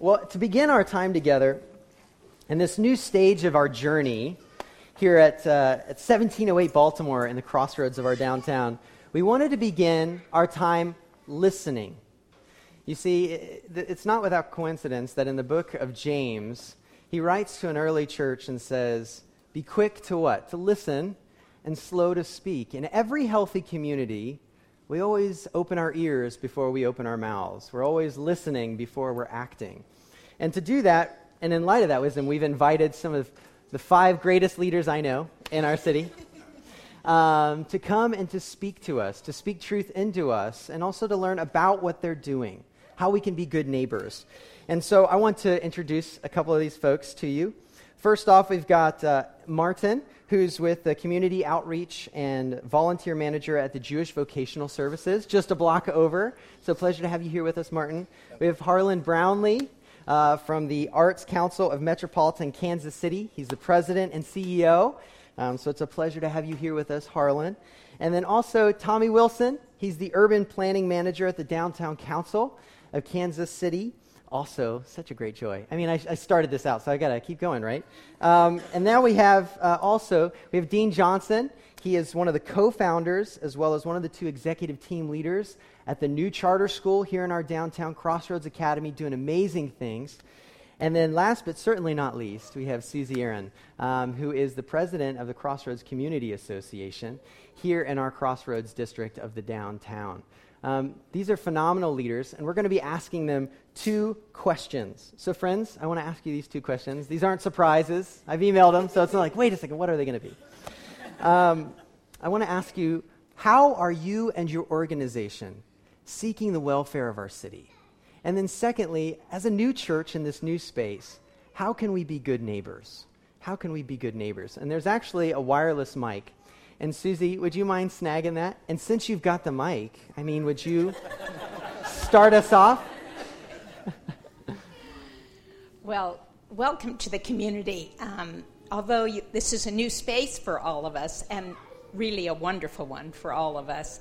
Well, to begin our time together in this new stage of our journey here at, uh, at 1708 Baltimore in the crossroads of our downtown, we wanted to begin our time listening. You see, it's not without coincidence that in the book of James, he writes to an early church and says, Be quick to what? To listen and slow to speak. In every healthy community, we always open our ears before we open our mouths. We're always listening before we're acting. And to do that, and in light of that wisdom, we've invited some of the five greatest leaders I know in our city um, to come and to speak to us, to speak truth into us, and also to learn about what they're doing, how we can be good neighbors. And so I want to introduce a couple of these folks to you. First off, we've got uh, Martin who's with the community outreach and volunteer manager at the Jewish Vocational Services, just a block over. So, pleasure to have you here with us, Martin. We have Harlan Brownlee uh, from the Arts Council of Metropolitan Kansas City. He's the president and CEO. Um, so, it's a pleasure to have you here with us, Harlan. And then also Tommy Wilson. He's the urban planning manager at the Downtown Council of Kansas City also such a great joy. I mean, I, I started this out, so I got to keep going, right? Um, and now we have uh, also we have Dean Johnson. He is one of the co-founders as well as one of the two executive team leaders at the new charter school here in our downtown Crossroads Academy, doing amazing things. And then, last but certainly not least, we have Susie Aaron, um, who is the president of the Crossroads Community Association here in our Crossroads district of the downtown. Um, these are phenomenal leaders, and we're going to be asking them two questions. So, friends, I want to ask you these two questions. These aren't surprises. I've emailed them, so it's not like, wait a second, what are they going to be? Um, I want to ask you how are you and your organization seeking the welfare of our city? And then, secondly, as a new church in this new space, how can we be good neighbors? How can we be good neighbors? And there's actually a wireless mic and Susie, would you mind snagging that? And since you've got the mic, I mean, would you start us off? well, welcome to the community. Um, although you, this is a new space for all of us, and really a wonderful one for all of us,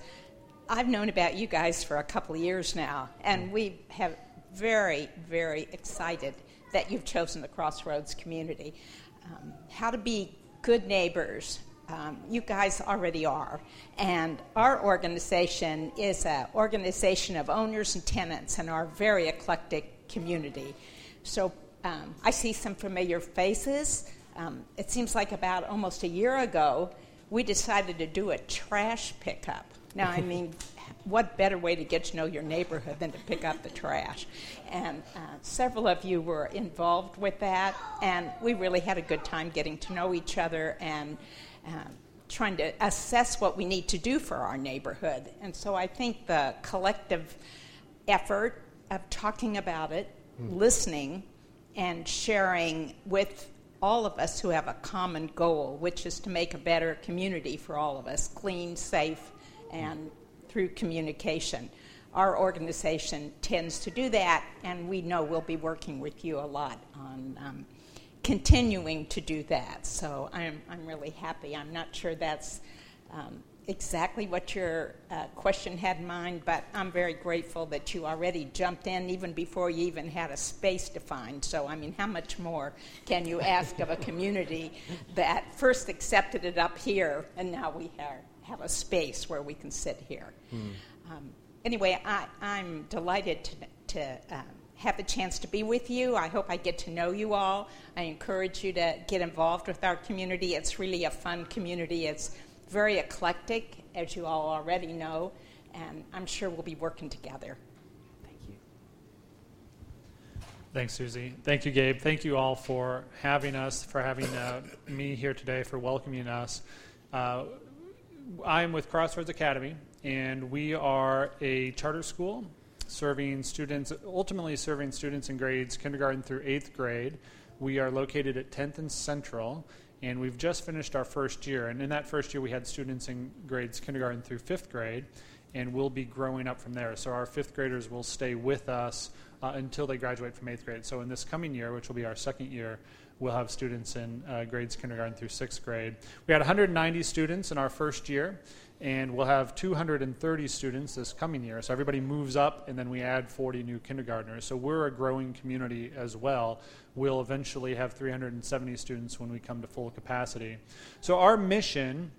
I've known about you guys for a couple of years now, and we have very, very excited that you've chosen the Crossroads community. Um, how to be good neighbors, um, you guys already are. And our organization is an organization of owners and tenants in our very eclectic community. So um, I see some familiar faces. Um, it seems like about almost a year ago, we decided to do a trash pickup. Now, I mean, what better way to get to know your neighborhood than to pick up the trash? And uh, several of you were involved with that, and we really had a good time getting to know each other and um, trying to assess what we need to do for our neighborhood. And so I think the collective effort of talking about it, mm. listening, and sharing with all of us who have a common goal, which is to make a better community for all of us clean, safe, and through communication. Our organization tends to do that, and we know we'll be working with you a lot on um, continuing to do that. So I'm, I'm really happy. I'm not sure that's um, exactly what your uh, question had in mind, but I'm very grateful that you already jumped in even before you even had a space defined. So, I mean, how much more can you ask of a community that first accepted it up here and now we have, have a space where we can sit here? Mm. Um, anyway, I, am delighted to, to um, have a chance to be with you. I hope I get to know you all. I encourage you to get involved with our community. It's really a fun community. It's very eclectic, as you all already know, and I'm sure we'll be working together. Thank you. Thanks, Susie. Thank you, Gabe. Thank you all for having us, for having uh, me here today, for welcoming us. Uh, I'm with Crossroads Academy, and we are a charter school serving students, ultimately serving students in grades kindergarten through eighth grade. We are located at 10th and Central, and we've just finished our first year. And in that first year, we had students in grades kindergarten through fifth grade, and we'll be growing up from there. So our fifth graders will stay with us uh, until they graduate from eighth grade. So in this coming year, which will be our second year, we'll have students in uh, grades kindergarten through sixth grade. We had 190 students in our first year, and we'll have 230 students this coming year. So everybody moves up, and then we add 40 new kindergartners. So we're a growing community as well. We'll eventually have 370 students when we come to full capacity. So our mission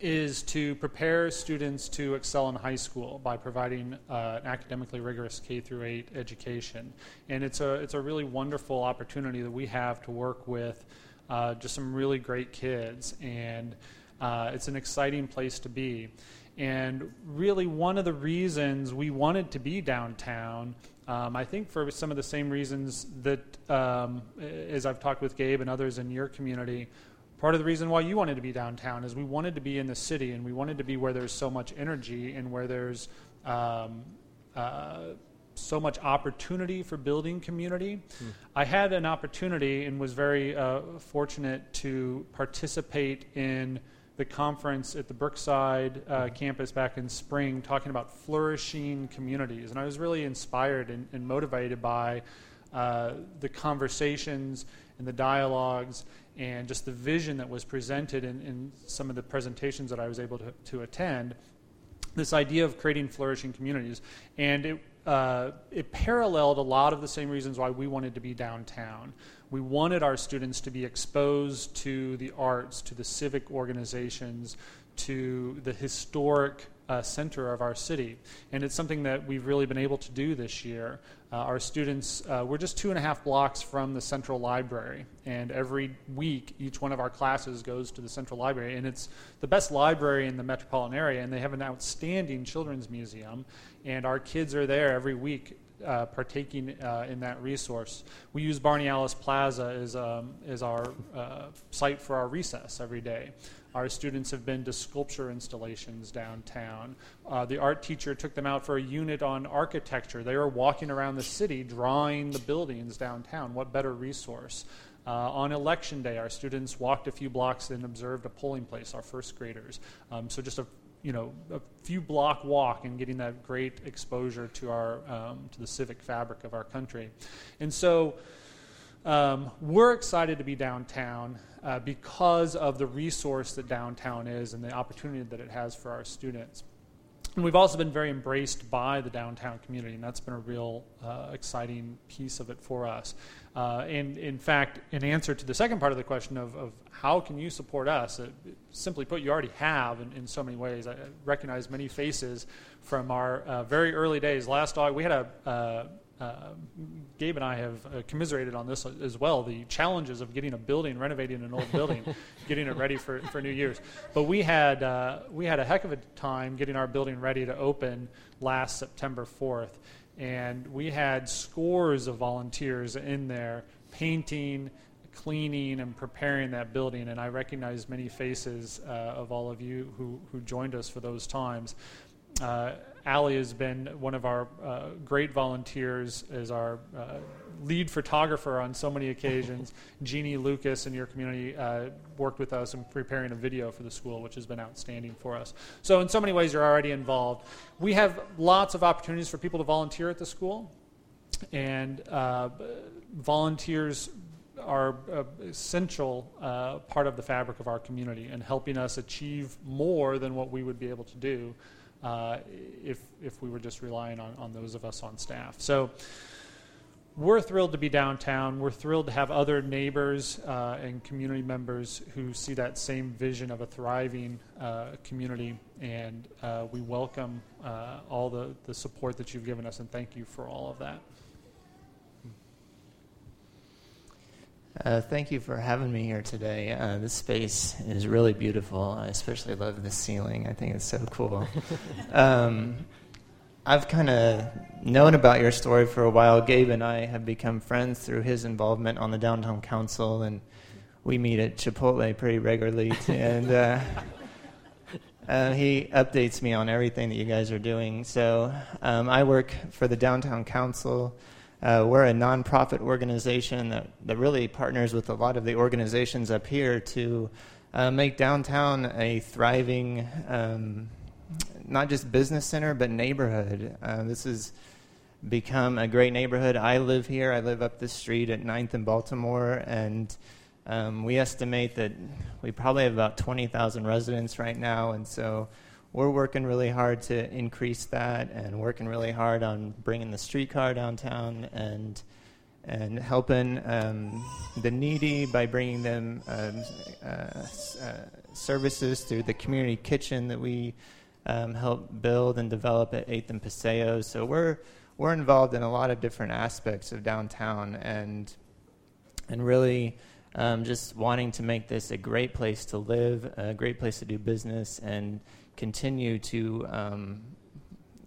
is to prepare students to excel in high school by providing uh, an academically rigorous K through 8 education. And it's a, it's a really wonderful opportunity that we have to work with uh, just some really great kids. And uh, it's an exciting place to be. And really, one of the reasons we wanted to be downtown, um, I think for some of the same reasons that, um, as I've talked with Gabe and others in your community, part of the reason why you wanted to be downtown is we wanted to be in the city and we wanted to be where there's so much energy and where there's um, uh, so much opportunity for building community. Mm. I had an opportunity and was very uh, fortunate to participate in the conference at the Brookside uh, campus back in spring talking about flourishing communities. And I was really inspired and, and motivated by uh, the conversations and the dialogues and just the vision that was presented in, in some of the presentations that I was able to, to attend. This idea of creating flourishing communities. And it, uh, it paralleled a lot of the same reasons why we wanted to be downtown. We wanted our students to be exposed to the arts, to the civic organizations, to the historic uh, center of our city. And it's something that we've really been able to do this year. Uh, our students, uh, we're just two and a half blocks from the central library. And every week, each one of our classes goes to the central library. And it's the best library in the metropolitan area. And they have an outstanding children's museum. And our kids are there every week uh, partaking uh, in that resource. We use Barney Allis Plaza as, um, as our uh, site for our recess every day. Our students have been to sculpture installations downtown. Uh, the art teacher took them out for a unit on architecture. They were walking around the city drawing the buildings downtown. What better resource? Uh, on election day, our students walked a few blocks and observed a polling place, our first graders. Um, so just a you know a few block walk and getting that great exposure to our um, to the civic fabric of our country. And so um, we're excited to be downtown uh, because of the resource that downtown is and the opportunity that it has for our students. And we've also been very embraced by the downtown community, and that's been a real uh, exciting piece of it for us. Uh, and in fact, in answer to the second part of the question of, of how can you support us, uh, simply put, you already have in, in, so many ways. I recognize many faces from our uh, very early days. Last August, we had a uh, uh, Gabe and I have uh, commiserated on this as well the challenges of getting a building, renovating an old building, getting it ready for, for New Year's. But we had, uh, we had a heck of a time getting our building ready to open last September 4th. And we had scores of volunteers in there painting, cleaning, and preparing that building. And I recognize many faces uh, of all of you who, who joined us for those times. Uh, Allie has been one of our uh, great volunteers as our uh, lead photographer on so many occasions. Jeannie Lucas in your community uh, worked with us in preparing a video for the school, which has been outstanding for us. So, in so many ways, you're already involved. We have lots of opportunities for people to volunteer at the school, and uh, volunteers are an essential uh, part of the fabric of our community and helping us achieve more than what we would be able to do uh, if, if we were just relying on, on those of us on staff. So we're thrilled to be downtown. We're thrilled to have other neighbors uh, and community members who see that same vision of a thriving uh, community. And uh, we welcome uh, all the, the support that you've given us and thank you for all of that. Uh, thank you for having me here today. Uh, this space is really beautiful. I especially love the ceiling. I think it's so cool. um, I've kind of known about your story for a while. Gabe and I have become friends through his involvement on the downtown council, and we meet at Chipotle pretty regularly. and uh, uh, he updates me on everything that you guys are doing. So um, I work for the downtown council. Uh, we're a nonprofit organization that, that really partners with a lot of the organizations up here to uh, make downtown a thriving, um, not just business center, but neighborhood. Uh, this has become a great neighborhood. I live here. I live up the street at 9th and Baltimore, and um, we estimate that we probably have about 20,000 residents right now, and so we're working really hard to increase that and working really hard on bringing the streetcar downtown and and helping um, the needy by bringing them um, uh, uh, services through the community kitchen that we um, help build and develop at 8th and Paseo. So we're we're involved in a lot of different aspects of downtown and and really um, just wanting to make this a great place to live, a great place to do business, and continue to um,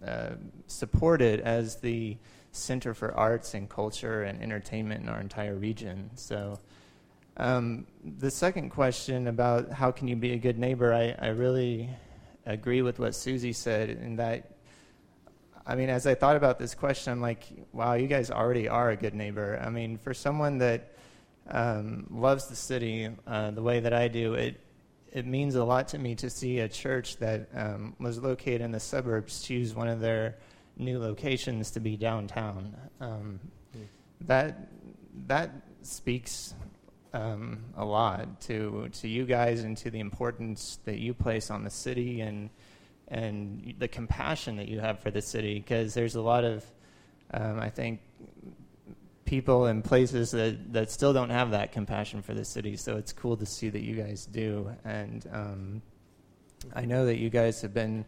uh, support it as the center for arts and culture and entertainment in our entire region. So. Um, the second question about how can you be a good neighbor, I, I really agree with what Susie said in that I mean, as I thought about this question, I'm like, wow, you guys already are a good neighbor. I mean, for someone that um, loves the city uh, the way that I do, it it means a lot to me to see a church that um, was located in the suburbs choose one of their new locations to be downtown. Um. That that speaks um, a lot to to you guys and to the importance that you place on the city and and the compassion that you have for the city because there's a lot of um, I think people and places that, that still don't have that compassion for the city. So it's cool to see that you guys do. And um, I know that you guys have been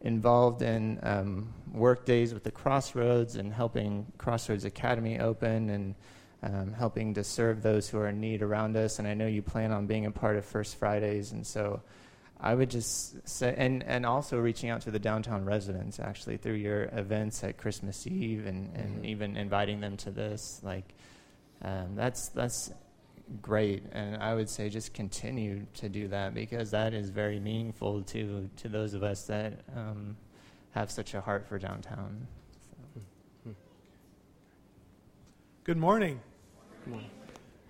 involved in um, work days with the Crossroads and helping Crossroads Academy open and um, helping to serve those who are in need around us. And I know you plan on being a part of First Fridays. And so I would just say, and, and also reaching out to the downtown residents actually through your events at Christmas Eve and, and mm-hmm. even inviting them to this. Like, um, that's, that's great. And I would say just continue to do that because that is very meaningful to, to those of us that um, have such a heart for downtown. So. Good morning. Good morning.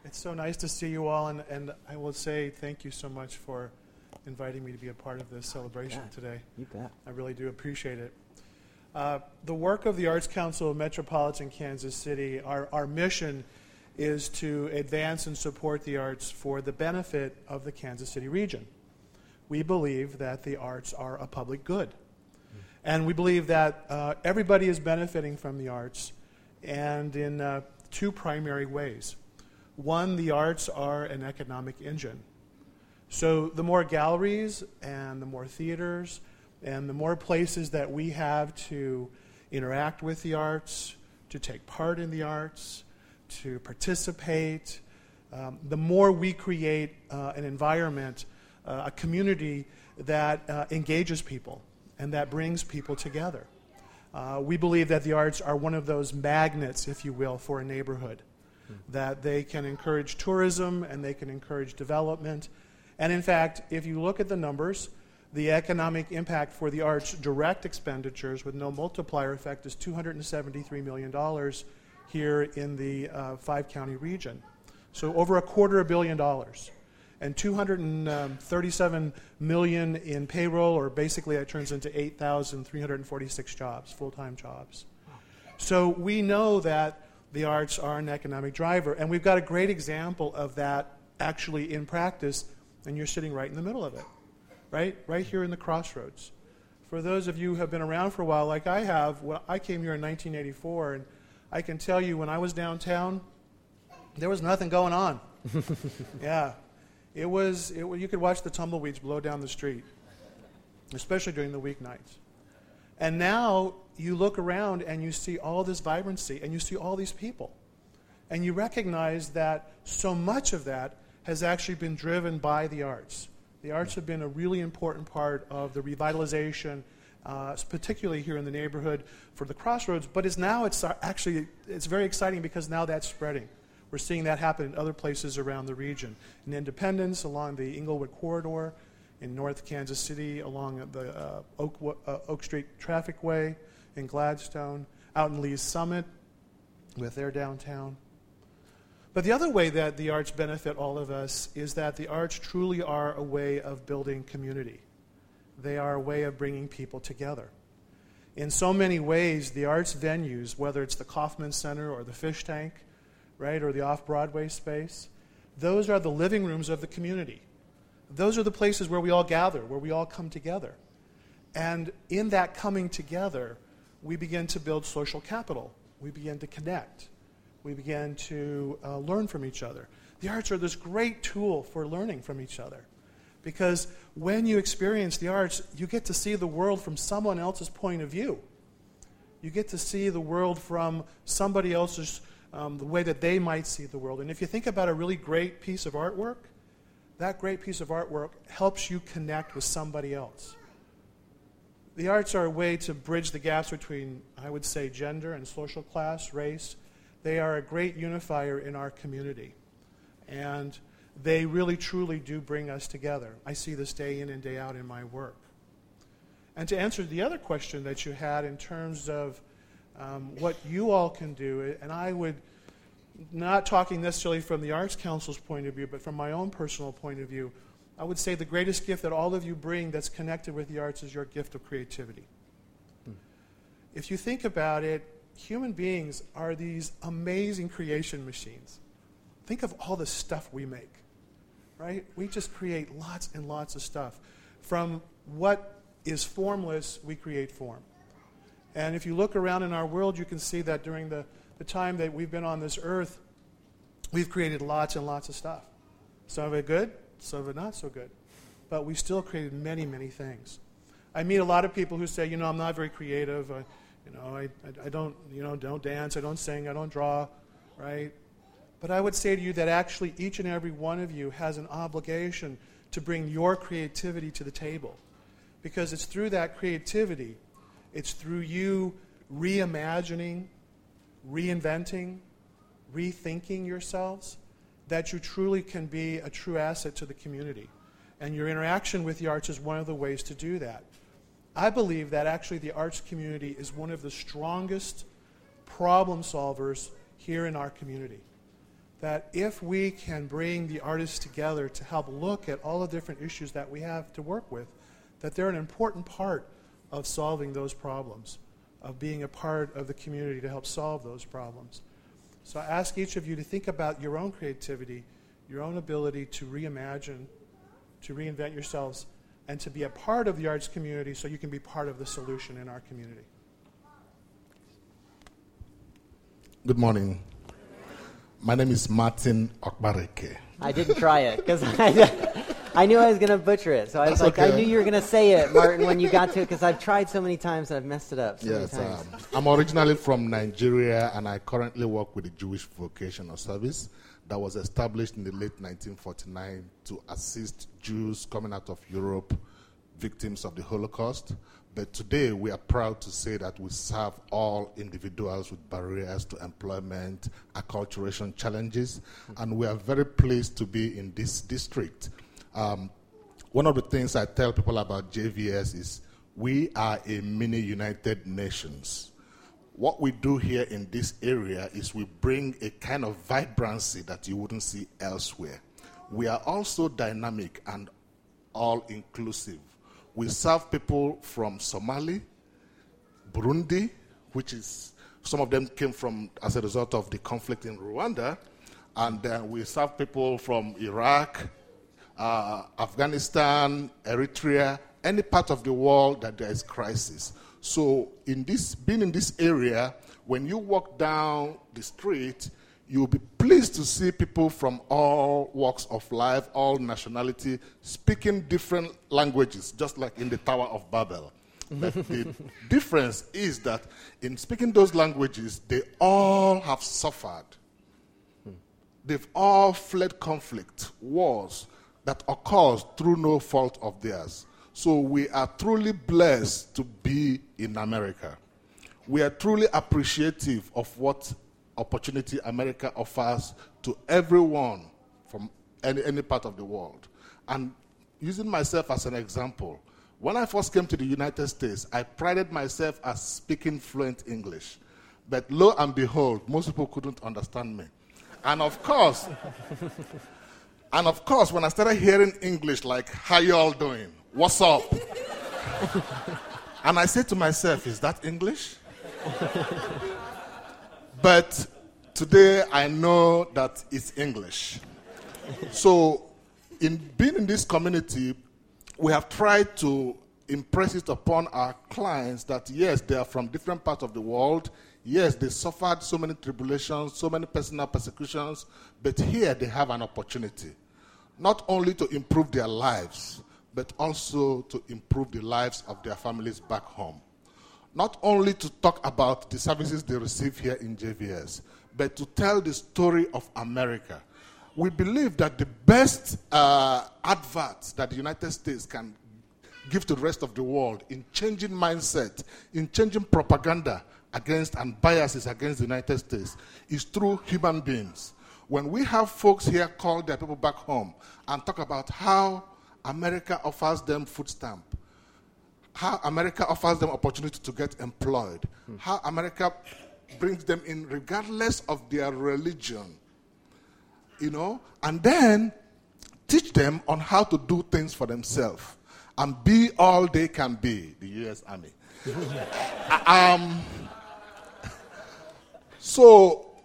It's so nice to see you all, and, and I will say thank you so much for inviting me to be a part of this celebration you today. You bet. I really do appreciate it. Uh, the work of the Arts Council of Metropolitan Kansas City, our, our mission is to advance and support the arts for the benefit of the Kansas City region. We believe that the arts are a public good. Mm. And we believe that uh, everybody is benefiting from the arts, and in uh, two primary ways. One, the arts are an economic engine. So the more galleries and the more theaters and the more places that we have to interact with the arts, to take part in the arts, to participate, um, the more we create uh, an environment, uh, a community that uh, engages people and that brings people together. Uh, we believe that the arts are one of those magnets, if you will, for a neighborhood, hmm. that they can encourage tourism and they can encourage development and in fact, if you look at the numbers, the economic impact for the arts direct expenditures with no multiplier effect is $273 million here in the uh, five county region. So over a quarter of a billion dollars. And 237 million in payroll, or basically that turns into 8,346 jobs, full-time jobs. So we know that the arts are an economic driver, and we've got a great example of that actually in practice and you're sitting right in the middle of it, right? Right here in the crossroads. For those of you who have been around for a while, like I have, well, I came here in 1984, and I can tell you when I was downtown, there was nothing going on. yeah. It was, it, you could watch the tumbleweeds blow down the street, especially during the weeknights. And now you look around and you see all this vibrancy and you see all these people. And you recognize that so much of that has actually been driven by the arts. The arts have been a really important part of the revitalization, uh, particularly here in the neighborhood for the crossroads. But it's now it's actually it's very exciting because now that's spreading. We're seeing that happen in other places around the region. In Independence, along the Englewood corridor, in North Kansas City, along the uh, Oak, uh, Oak Street Traffic Way, in Gladstone, out in Lee's Summit, with their downtown. But the other way that the arts benefit all of us is that the arts truly are a way of building community. They are a way of bringing people together. in so many ways, the arts venues, whether it's the Kauffman Center or the Fish Tank, right, or the off Broadway space, those are the living rooms of the community. Those are the places where we all gather, where we all come together. And in that coming together, we begin to build social capital. We begin to connect. We begin to uh, learn from each other. The arts are this great tool for learning from each other. Because when you experience the arts, you get to see the world from someone else's point of view. You get to see the world from somebody else's, um, the way that they might see the world. And if you think about a really great piece of artwork, that great piece of artwork helps you connect with somebody else. The arts are a way to bridge the gaps between, I would say, gender and social class, race. They are a great unifier in our community. And they really truly do bring us together. I see this day in and day out in my work. And to answer the other question that you had in terms of um, what you all can do, and I would, not talking necessarily from the Arts Council's point of view, but from my own personal point of view, I would say the greatest gift that all of you bring that's connected with the arts is your gift of creativity. Hmm. If you think about it, human beings are these amazing creation machines. Think of all the stuff we make right? We just create lots and lots of stuff. From what is formless, we create form. And if you look around in our world, you can see that during the, the time that we've been on this earth, we've created lots and lots of stuff. Some of it good, some of it not so good. But we still created many, many things. I meet a lot of people who say, you know, I'm not very creative. You know, I, I, I don't, you know, don't dance, I don't sing, I don't draw, right? But I would say to you that actually each and every one of you has an obligation to bring your creativity to the table. Because it's through that creativity, it's through you reimagining, reinventing, rethinking yourselves that you truly can be a true asset to the community. And your interaction with the arts is one of the ways to do that. I believe that actually the arts community is one of the strongest problem solvers here in our community that if we can bring the artists together to help look at all the different issues that we have to work with, that they're an important part of solving those problems, of being a part of the community to help solve those problems. So I ask each of you to think about your own creativity, your own ability to reimagine, to reinvent yourselves, and to be a part of the arts community so you can be part of the solution in our community. Good morning. My name is Martin Okbareke. I didn't try it because I, I knew I was going to butcher it. So I was That's like, okay. I knew you were going to say it, Martin, when you got to it because I've tried so many times and I've messed it up so yes, um, I'm originally from Nigeria and I currently work with the Jewish Vocational Service that was established in the late 1949 to assist Jews coming out of Europe, victims of the Holocaust. But today we are proud to say that we serve all individuals with barriers to employment, acculturation challenges, and we are very pleased to be in this district. Um, one of the things I tell people about JVS is we are a mini United Nations. What we do here in this area is we bring a kind of vibrancy that you wouldn't see elsewhere. We are also dynamic and all inclusive. We serve people from Somali, Burundi, which is some of them came from as a result of the conflict in Rwanda, and then we serve people from Iraq, uh, Afghanistan, Eritrea, any part of the world that there is crisis. So, in this, being in this area, when you walk down the street, you'll be pleased to see people from all walks of life, all nationality, speaking different languages, just like in the Tower of Babel. But the difference is that in speaking those languages, they all have suffered. They've all fled conflict, wars that occurs through no fault of theirs. So we are truly blessed to be in America. We are truly appreciative of what opportunity America offers to everyone from any, any part of the world. And using myself as an example, when I first came to the United States, I prided myself as speaking fluent English. But lo and behold, most people couldn't understand me. And of course, and of course, when I started hearing English like, how y'all doing? What's up? And I said to myself, is that English? but today I know that it's English. So, in being in this community, we have tried to impress it upon our clients that yes, they are from different parts of the world. Yes, they suffered so many tribulations, so many personal persecutions, but here they have an opportunity not only to improve their lives, but also to improve the lives of their families back home. Not only to talk about the services they receive here in JVS, but to tell the story of America. We believe that the best uh, advert that the United States can give to the rest of the world in changing mindset, in changing propaganda against and biases against the United States is through human beings. When we have folks here call their people back home and talk about how America offers them food stamp, how America offers them opportunity to get employed, hmm. how America brings them in regardless of their religion, you know, and then teach them on how to do things for themselves and be all they can be, the U.S. Army. um, so,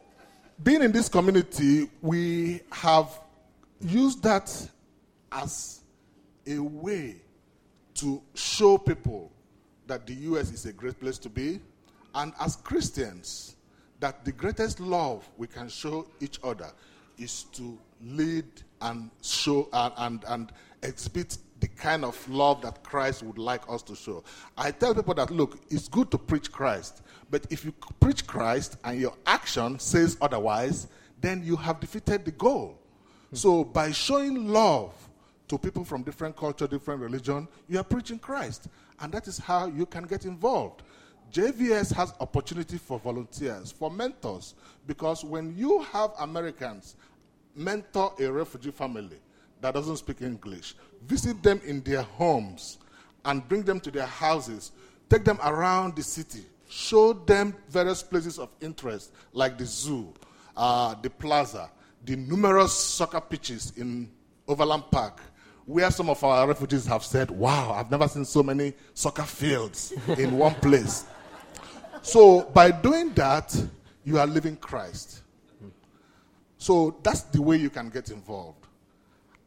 being in this community, we have used that as a way to show people that the U.S. is a great place to be, and as Christians, that the greatest love we can show each other is to lead and show and, and, and exhibit the kind of love that Christ would like us to show. I tell people that, look, it's good to preach Christ, but if you preach Christ and your action says otherwise, then you have defeated the goal. So by showing love to people from different culture, different religion, you are preaching Christ. And that is how you can get involved. JVS has opportunity for volunteers, for mentors, because when you have Americans mentor a refugee family that doesn't speak English, visit them in their homes and bring them to their houses, take them around the city, show them various places of interest like the zoo, uh, the plaza, the numerous soccer pitches in Overland Park, where some of our refugees have said, Wow, I've never seen so many soccer fields in one place. So, by doing that, you are living Christ. So, that's the way you can get involved.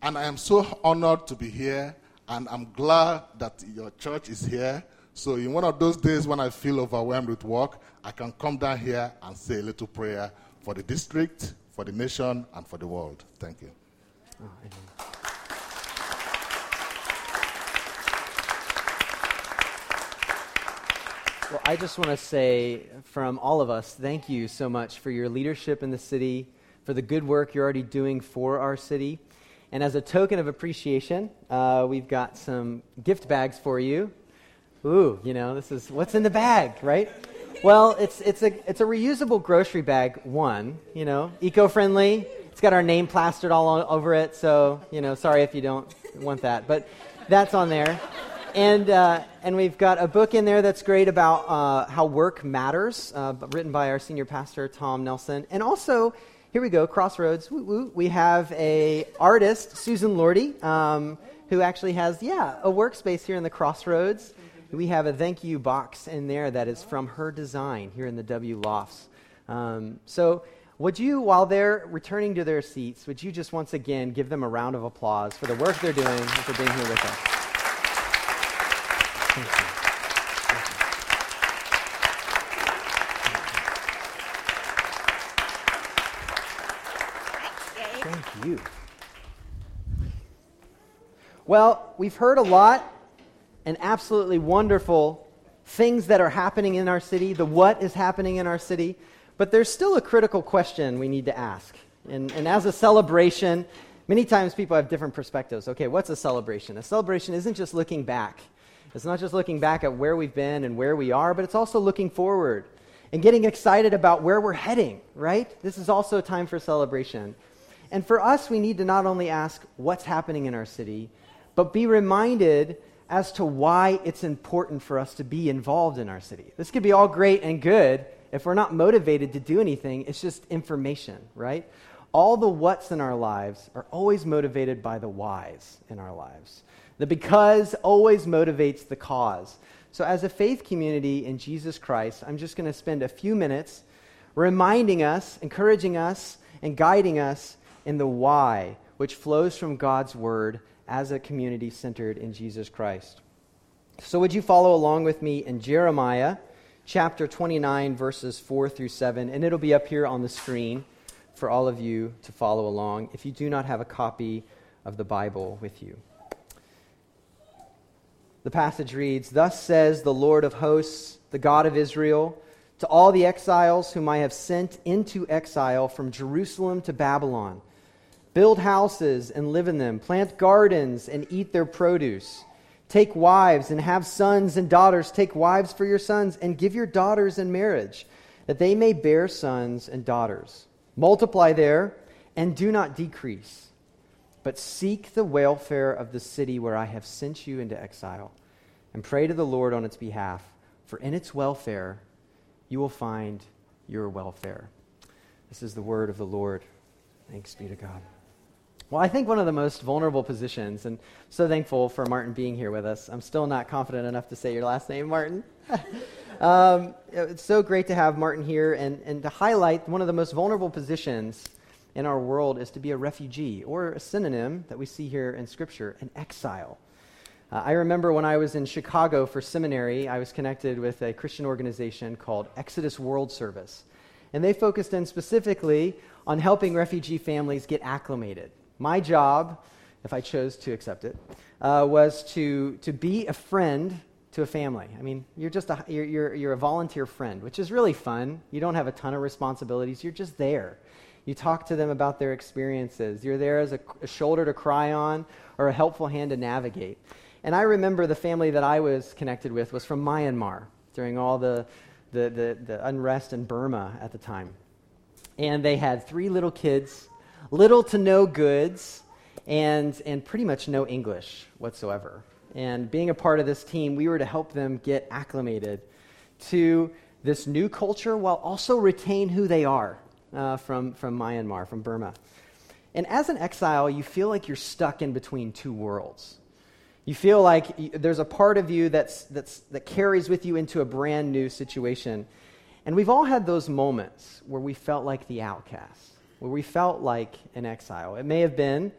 And I am so honored to be here, and I'm glad that your church is here. So, in one of those days when I feel overwhelmed with work, I can come down here and say a little prayer for the district, for the nation, and for the world. Thank you. Well, I just want to say from all of us, thank you so much for your leadership in the city, for the good work you're already doing for our city. And as a token of appreciation, uh, we've got some gift bags for you. Ooh, you know, this is what's in the bag, right? Well, it's, it's, a, it's a reusable grocery bag, one, you know, eco friendly. It's got our name plastered all over it, so, you know, sorry if you don't want that. But that's on there. And, uh, and we've got a book in there that's great about uh, how work matters, uh, written by our senior pastor, Tom Nelson. And also, here we go, Crossroads. Woo, woo. We have a artist, Susan Lordi, um, who actually has, yeah, a workspace here in the Crossroads. We have a thank you box in there that is from her design here in the W Lofts. Um, so, would you, while they're returning to their seats, would you just once again give them a round of applause for the work they're doing and for being here with us? Thank you. you. Well, we've heard a lot and absolutely wonderful things that are happening in our city, the what is happening in our city, but there's still a critical question we need to ask. And, and as a celebration, many times people have different perspectives. Okay, what's a celebration? A celebration isn't just looking back. It's not just looking back at where we've been and where we are, but it's also looking forward and getting excited about where we're heading, right? This is also a time for celebration. And for us, we need to not only ask what's happening in our city, but be reminded as to why it's important for us to be involved in our city. This could be all great and good. If we're not motivated to do anything, it's just information, right? All the what's in our lives are always motivated by the whys in our lives. The because always motivates the cause. So, as a faith community in Jesus Christ, I'm just going to spend a few minutes reminding us, encouraging us, and guiding us in the why, which flows from God's word as a community centered in Jesus Christ. So, would you follow along with me in Jeremiah chapter 29, verses 4 through 7? And it'll be up here on the screen for all of you to follow along if you do not have a copy of the Bible with you. The passage reads Thus says the Lord of hosts, the God of Israel, to all the exiles whom I have sent into exile from Jerusalem to Babylon build houses and live in them, plant gardens and eat their produce. Take wives and have sons and daughters. Take wives for your sons and give your daughters in marriage, that they may bear sons and daughters. Multiply there and do not decrease, but seek the welfare of the city where I have sent you into exile, and pray to the Lord on its behalf, for in its welfare you will find your welfare. This is the word of the Lord. Thanks be to God. Well, I think one of the most vulnerable positions, and so thankful for Martin being here with us. I'm still not confident enough to say your last name, Martin. um, it's so great to have Martin here and, and to highlight one of the most vulnerable positions in our world is to be a refugee, or a synonym that we see here in Scripture, an exile. Uh, I remember when I was in Chicago for seminary, I was connected with a Christian organization called Exodus World Service. And they focused in specifically on helping refugee families get acclimated my job, if I chose to accept it, uh, was to, to be a friend to a family. I mean, you're just a, you're, you're, you're a volunteer friend, which is really fun. You don't have a ton of responsibilities, you're just there. You talk to them about their experiences. You're there as a, a shoulder to cry on or a helpful hand to navigate. And I remember the family that I was connected with was from Myanmar during all the, the, the, the unrest in Burma at the time. And they had three little kids little to no goods, and, and pretty much no English whatsoever. And being a part of this team, we were to help them get acclimated to this new culture while also retain who they are uh, from, from Myanmar, from Burma. And as an exile, you feel like you're stuck in between two worlds. You feel like there's a part of you that's, that's, that carries with you into a brand new situation. And we've all had those moments where we felt like the outcast where we felt like an exile. It may have been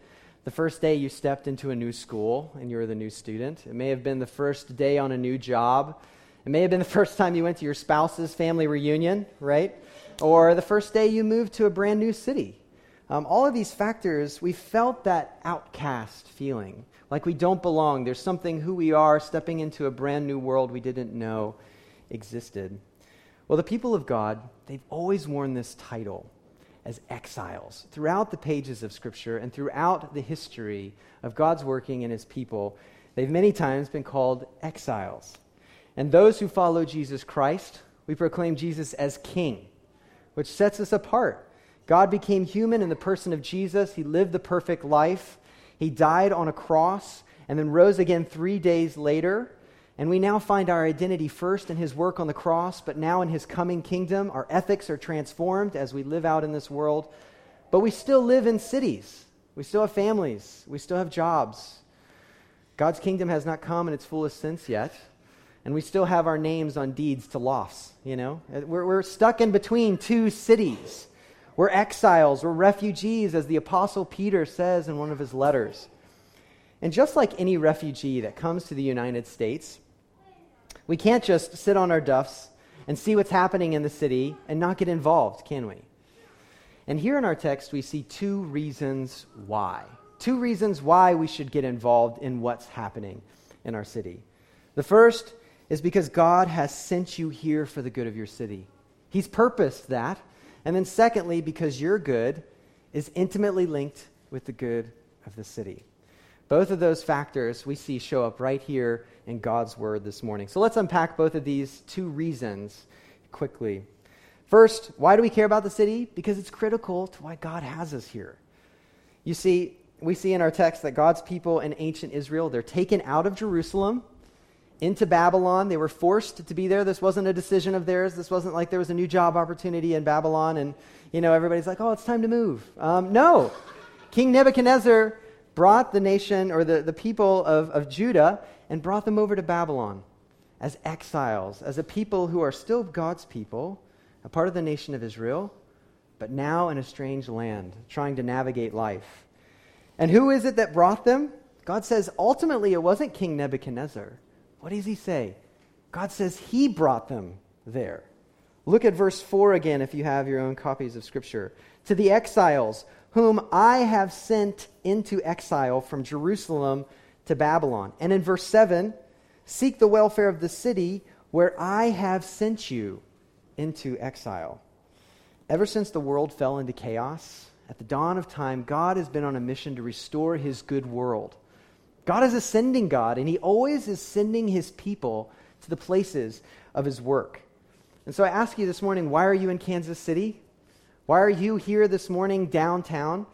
the first day you stepped into a new school and you were the new student. It may have been the first day on a new job. It may have been the first time you went to your spouse's family reunion, right? Or the first day you moved to a brand new city. Um, all of these factors, we felt that outcast feeling, like we don't belong. There's something who we are stepping into a brand new world we didn't know existed. Well, the people of God, they've always worn this title as exiles. Throughout the pages of Scripture and throughout the history of God's working in His people, they've many times been called exiles. And those who follow Jesus Christ, we proclaim Jesus as King, which sets us apart. God became human in the person of Jesus. He lived the perfect life. He died on a cross and then rose again three days later and we now find our identity first in his work on the cross, but now in his coming kingdom. Our ethics are transformed as we live out in this world. But we still live in cities. We still have families. We still have jobs. God's kingdom has not come in its fullest sense yet. And we still have our names on deeds to lofts, you know? We're, we're stuck in between two cities. We're exiles. We're refugees, as the Apostle Peter says in one of his letters. And just like any refugee that comes to the United States, we can't just sit on our duffs and see what's happening in the city and not get involved, can we? And here in our text, we see two reasons why. Two reasons why we should get involved in what's happening in our city. The first is because God has sent you here for the good of your city. He's purposed that. And then, secondly, because your good is intimately linked with the good of the city. Both of those factors we see show up right here in God's word this morning. So let's unpack both of these two reasons quickly. First, why do we care about the city? Because it's critical to why God has us here. You see, we see in our text that God's people in ancient Israel, they're taken out of Jerusalem into Babylon. They were forced to be there. This wasn't a decision of theirs. This wasn't like there was a new job opportunity in Babylon and, you know, everybody's like, oh, it's time to move. Um, no. King Nebuchadnezzar brought the nation or the, the people of, of Judah and brought them over to Babylon as exiles, as a people who are still God's people, a part of the nation of Israel, but now in a strange land, trying to navigate life. And who is it that brought them? God says ultimately it wasn't King Nebuchadnezzar. What does he say? God says he brought them there. Look at verse 4 again if you have your own copies of Scripture. To the exiles, whom I have sent into exile from Jerusalem to Babylon. And in verse 7, seek the welfare of the city where I have sent you into exile. Ever since the world fell into chaos, at the dawn of time, God has been on a mission to restore his good world. God is a sending God, and he always is sending his people to the places of his work. And so I ask you this morning, why are you in Kansas City? Why are you here this morning downtown?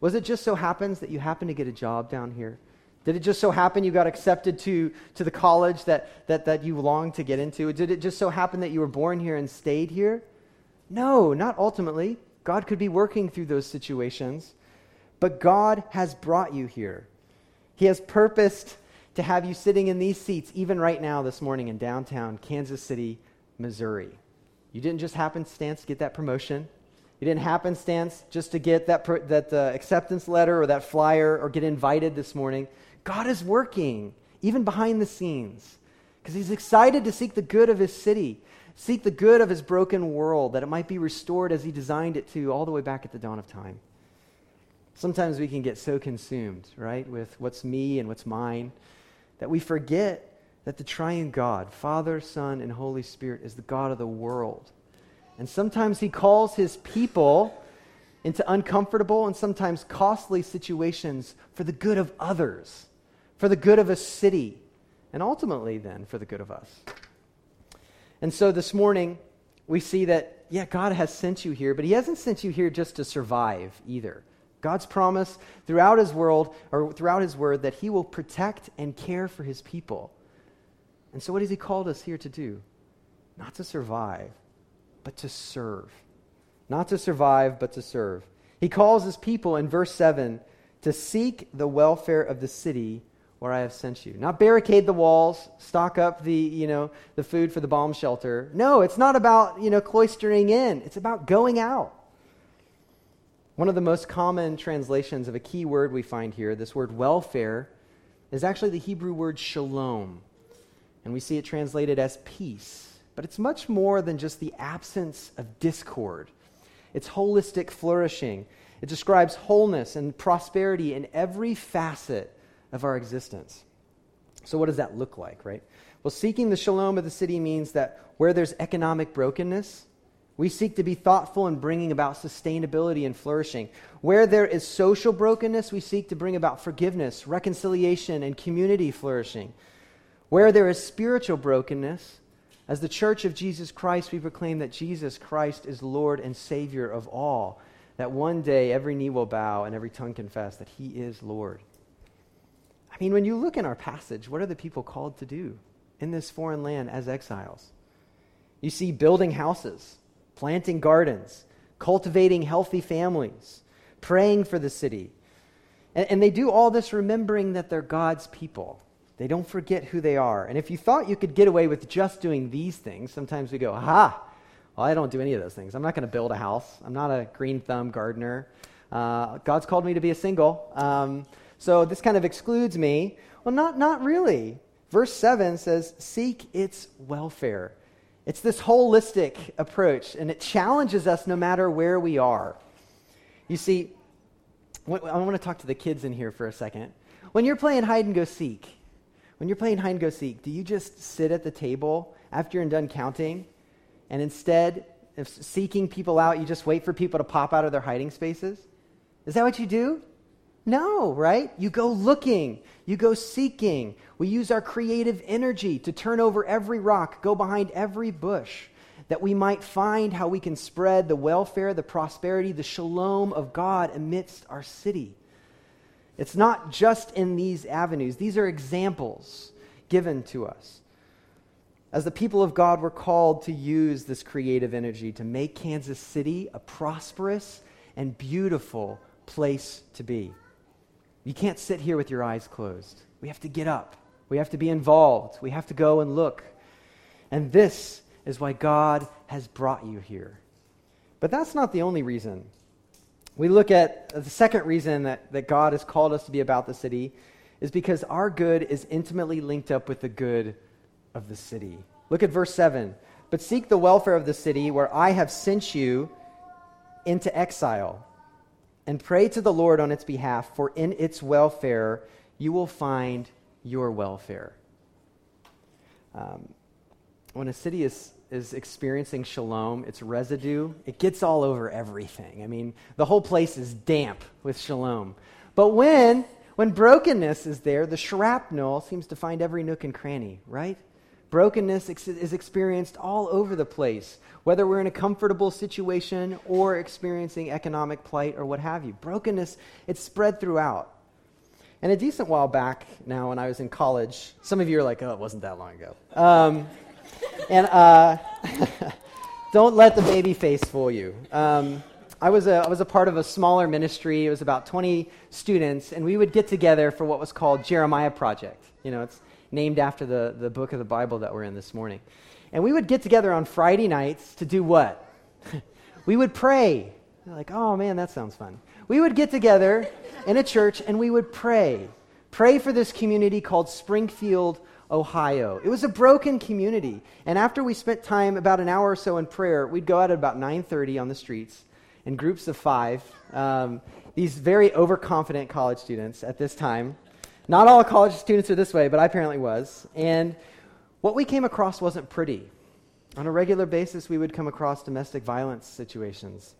Was it just so happens that you happen to get a job down here? Did it just so happen you got accepted to, to the college that, that, that you longed to get into? Did it just so happen that you were born here and stayed here? No, not ultimately. God could be working through those situations. But God has brought you here. He has purposed to have you sitting in these seats, even right now this morning in downtown Kansas City, Missouri. You didn't just happenstance get that promotion. You didn't happenstance just to get that, that uh, acceptance letter or that flyer or get invited this morning. God is working, even behind the scenes, because He's excited to seek the good of His city, seek the good of His broken world, that it might be restored as He designed it to all the way back at the dawn of time. Sometimes we can get so consumed, right, with what's me and what's mine, that we forget that the triune God, Father, Son, and Holy Spirit, is the God of the world. And sometimes He calls His people into uncomfortable and sometimes costly situations for the good of others for the good of a city, and ultimately, then, for the good of us. And so this morning, we see that, yeah, God has sent you here, but He hasn't sent you here just to survive either. God's promise throughout His world, or throughout His word, that He will protect and care for His people. And so, what has He called us here to do? Not to survive, but to serve. Not to survive, but to serve. He calls His people in verse 7 to seek the welfare of the city where I have sent you. Not barricade the walls, stock up the, you know, the food for the bomb shelter. No, it's not about, you know, cloistering in. It's about going out. One of the most common translations of a key word we find here, this word welfare, is actually the Hebrew word shalom. And we see it translated as peace. But it's much more than just the absence of discord. It's holistic flourishing. It describes wholeness and prosperity in every facet of our existence. So, what does that look like, right? Well, seeking the shalom of the city means that where there's economic brokenness, we seek to be thoughtful in bringing about sustainability and flourishing. Where there is social brokenness, we seek to bring about forgiveness, reconciliation, and community flourishing. Where there is spiritual brokenness, as the church of Jesus Christ, we proclaim that Jesus Christ is Lord and Savior of all, that one day every knee will bow and every tongue confess that He is Lord. I mean, when you look in our passage, what are the people called to do in this foreign land as exiles? You see building houses, planting gardens, cultivating healthy families, praying for the city. And, and, they do all this remembering that they're God's people. They don't forget who they are. And if you thought you could get away with just doing these things, sometimes we go, aha, well, I don't do any of those things. I'm not going to build a house. I'm not a green thumb gardener. Uh, God's called me to be a single. Um, so this kind of excludes me. Well, not, not really. Verse 7 says, Seek its welfare. It's this holistic approach, and it challenges us no matter where we are. You see, I want to talk to the kids in here for a second. When you're playing hide and go seek, when you're playing hide and go seek, do you just sit at the table after you're done counting, and instead of seeking people out, you just wait for people to pop out of their hiding spaces? Is that what you do? No, right? You go looking, you go seeking. We use our creative energy to turn over every rock, go behind every bush, that we might find how we can spread the welfare, the prosperity, the shalom of God amidst our city. It's not just in these avenues, these are examples given to us. As the people of God, we're called to use this creative energy to make Kansas City a prosperous and beautiful place to be. You can't sit here with your eyes closed. We have to get up. We have to be involved. We have to go and look. And this is why God has brought you here. But that's not the only reason. We look at uh, the second reason that, that God has called us to be about the city is because our good is intimately linked up with the good of the city. Look at verse 7. But seek the welfare of the city where I have sent you into exile, and pray to the Lord on its behalf, for in its welfare you will find your welfare. Um, when a city is, is experiencing shalom, its residue, it gets all over everything. I mean, the whole place is damp with shalom. But when, when brokenness is there, the shrapnel seems to find every nook and cranny, right? Brokenness is experienced all over the place, whether we're in a comfortable situation or experiencing economic plight or what have you. Brokenness, it's spread throughout. And a decent while back now, when I was in college, some of you are like, oh, it wasn't that long ago. Um, and uh, don't let the baby face fool you. Um, I was, a, I was a part of a smaller ministry. It was about 20 students, and we would get together for what was called Jeremiah Project. You know, it's named after the, the book of the Bible that we're in this morning. And we would get together on Friday nights to do what? we would pray. like, oh man, that sounds fun. We would get together in a church and we would pray. Pray for this community called Springfield, Ohio. It was a broken community. And after we spent time, about an hour or so in prayer, we'd go out at about 9.30 on the streets in groups of five. Um, these very overconfident college students at this time not all college students are this way, but I apparently was. And what we came across wasn't pretty. On a regular basis, we would come across domestic violence situations.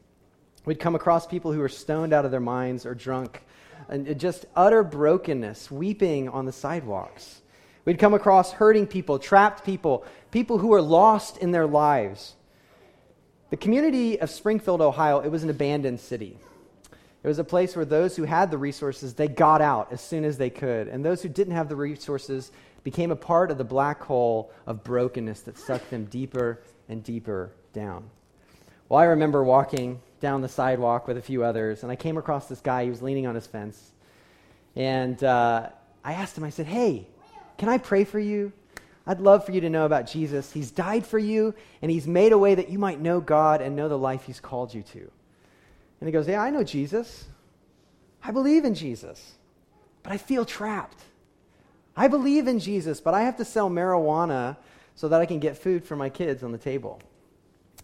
We'd come across people who were stoned out of their minds or drunk, and just utter brokenness, weeping on the sidewalks. We'd come across hurting people, trapped people, people who were lost in their lives. The community of Springfield, Ohio, it was an abandoned city. It was a place where those who had the resources, they got out as soon as they could. And those who didn't have the resources became a part of the black hole of brokenness that sucked them deeper and deeper down. Well, I remember walking down the sidewalk with a few others, and I came across this guy. He was leaning on his fence. And uh, I asked him, I said, Hey, can I pray for you? I'd love for you to know about Jesus. He's died for you, and He's made a way that you might know God and know the life He's called you to. And he goes, Yeah, I know Jesus. I believe in Jesus, but I feel trapped. I believe in Jesus, but I have to sell marijuana so that I can get food for my kids on the table.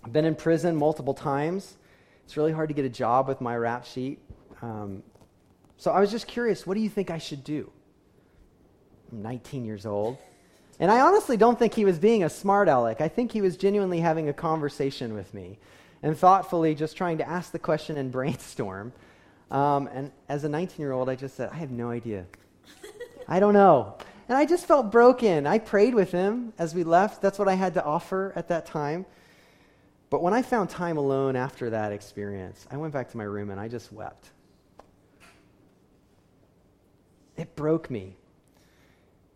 I've been in prison multiple times. It's really hard to get a job with my rap sheet. Um, so I was just curious what do you think I should do? I'm 19 years old. And I honestly don't think he was being a smart aleck. I think he was genuinely having a conversation with me and thoughtfully just trying to ask the question and brainstorm. Um, and as a 19 year old, I just said, I have no idea. I don't know. And I just felt broken. I prayed with him as we left. That's what I had to offer at that time. But when I found time alone after that experience, I went back to my room and I just wept. It broke me.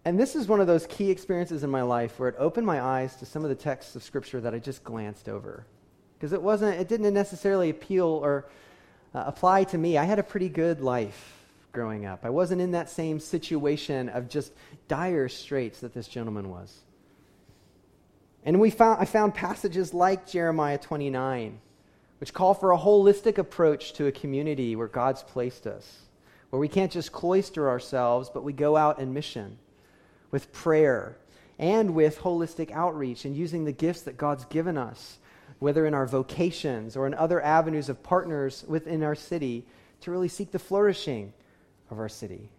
And this is one of those key experiences in my life where it opened my eyes to some of the texts of Scripture that I just glanced over because it wasn't it didn't necessarily appeal or uh, apply to me. I had a pretty good life growing up. I wasn't in that same situation of just dire straits that this gentleman was. And we found i found passages like jeremiah 29 which call for a holistic approach to a community where god's placed us where we can't just cloister ourselves but we go out in mission with prayer and with holistic outreach and using the gifts that god's given us whether in our vocations or in other avenues of partners within our city, to really seek the flourishing of our city.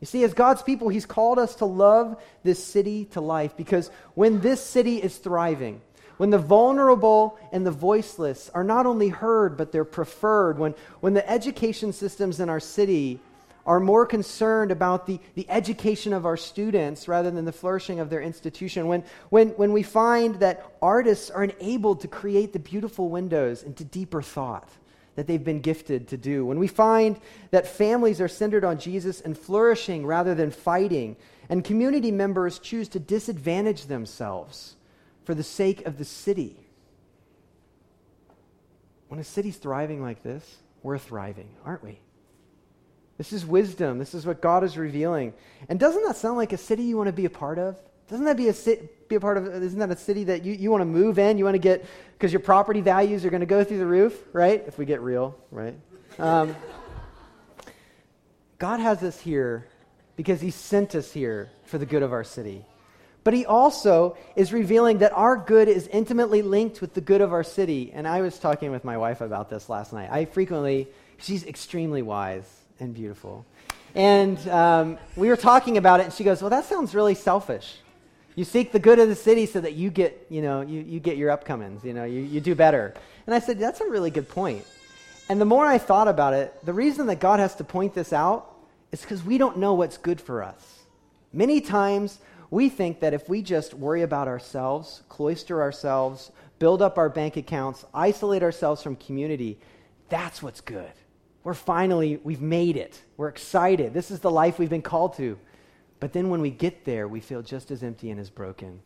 You see, as God's people, He's called us to love this city to life because when this city is thriving, when the vulnerable and the voiceless are not only heard, but they're preferred, when, when the education systems in our city are more concerned about the, the education of our students rather than the flourishing of their institution. When, when, when we find that artists are enabled to create the beautiful windows into deeper thought that they've been gifted to do. When we find that families are centered on Jesus and flourishing rather than fighting, and community members choose to disadvantage themselves for the sake of the city. When a city's thriving like this, we're thriving, aren't we? This is wisdom. This is what God is revealing. And doesn't that sound like a city you want to be a part of? Doesn't that be a, be a part of, isn't that a city that you, you want to move in? You want to get, because your property values are going to go through the roof, right? If we get real, right? Um, God has us here because He sent us here for the good of our city. But He also is revealing that our good is intimately linked with the good of our city. And I was talking with my wife about this last night. I frequently, she's extremely wise and beautiful. And um, we were talking about it, and she goes, Well, that sounds really selfish. You seek the good of the city so that you get, you know, you, you get your upcomings, you know, you, you do better. And I said, That's a really good point. And the more I thought about it, the reason that God has to point this out is because we don't know what's good for us. Many times we think that if we just worry about ourselves, cloister ourselves, build up our bank accounts, isolate ourselves from community, that's what's good. We're finally, we've made it. We're excited. This is the life we've been called to. But then when we get there, we feel just as empty and as broken.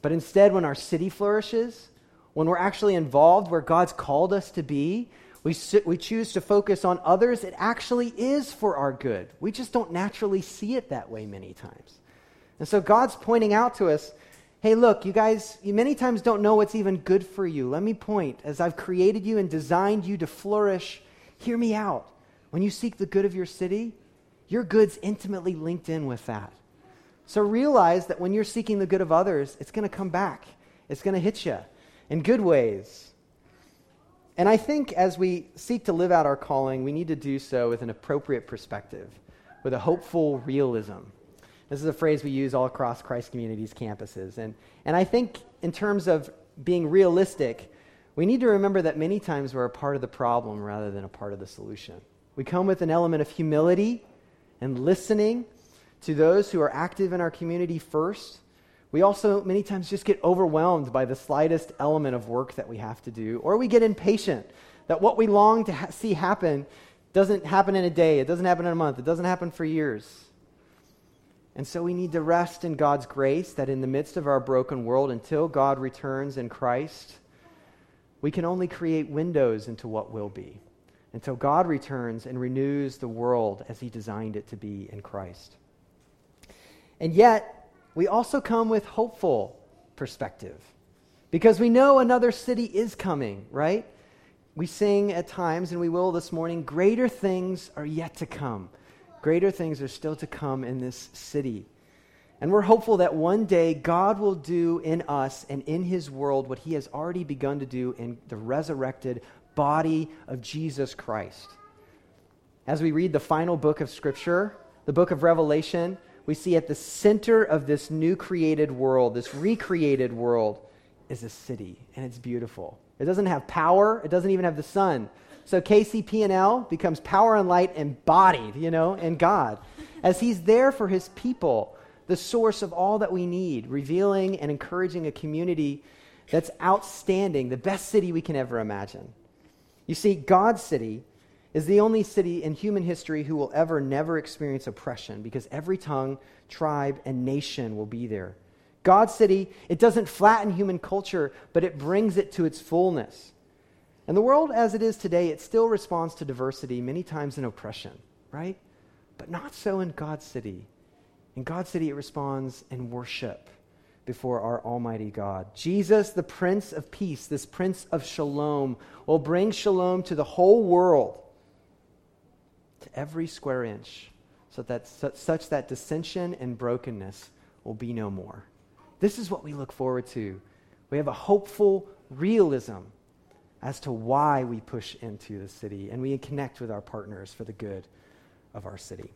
But instead, when our city flourishes, when we're actually involved where God's called us to be, we, we choose to focus on others, it actually is for our good. We just don't naturally see it that way many times. And so God's pointing out to us hey, look, you guys, you many times don't know what's even good for you. Let me point. As I've created you and designed you to flourish, hear me out. When you seek the good of your city, your good's intimately linked in with that. So realize that when you're seeking the good of others, it's going to come back, it's going to hit you in good ways. And I think as we seek to live out our calling, we need to do so with an appropriate perspective, with a hopeful realism. This is a phrase we use all across Christ Community's campuses. And, and I think, in terms of being realistic, we need to remember that many times we're a part of the problem rather than a part of the solution. We come with an element of humility and listening to those who are active in our community first we also, many times, just get overwhelmed by the slightest element of work that we have to do, or we get impatient that what we long to ha- see happen doesn't happen in a day, it doesn't happen in a month, it doesn't happen for years. And so we need to rest in God's grace that in the midst of our broken world, until God returns in Christ, we can only create windows into what will be. Until God returns and renews the world as He designed it to be in Christ. And yet, we also come with hopeful perspective because we know another city is coming, right? We sing at times, and we will this morning, greater things are yet to come. Greater things are still to come in this city. And we're hopeful that one day God will do in us and in his world what he has already begun to do in the resurrected body of Jesus Christ. As we read the final book of Scripture, the book of Revelation, we see at the center of this new created world, this recreated world, is a city, and it's beautiful. It doesn't have power, it doesn't even have the sun. So KCP&L becomes power and light embodied, you know, in God. As He's there for His people, the source of all that we need, revealing and encouraging a community that's outstanding, the best city we can ever imagine. You see, God's city is the only city in human history who will ever never experience oppression because every tongue, tribe, and nation will be there. God's city, it doesn't flatten human culture, but it brings it to its fullness. And the world as it is today, it still responds to diversity, many times in oppression, right? But not so in God's city. In God's city, it responds in worship before our Almighty God. Jesus, the Prince of Peace, this Prince of Shalom, will bring shalom to the whole world to every square inch, so that such that dissension and brokenness will be no more. This is what we look forward to. We have a hopeful realism as to why we push into the city, and we connect with our partners for the good of our city.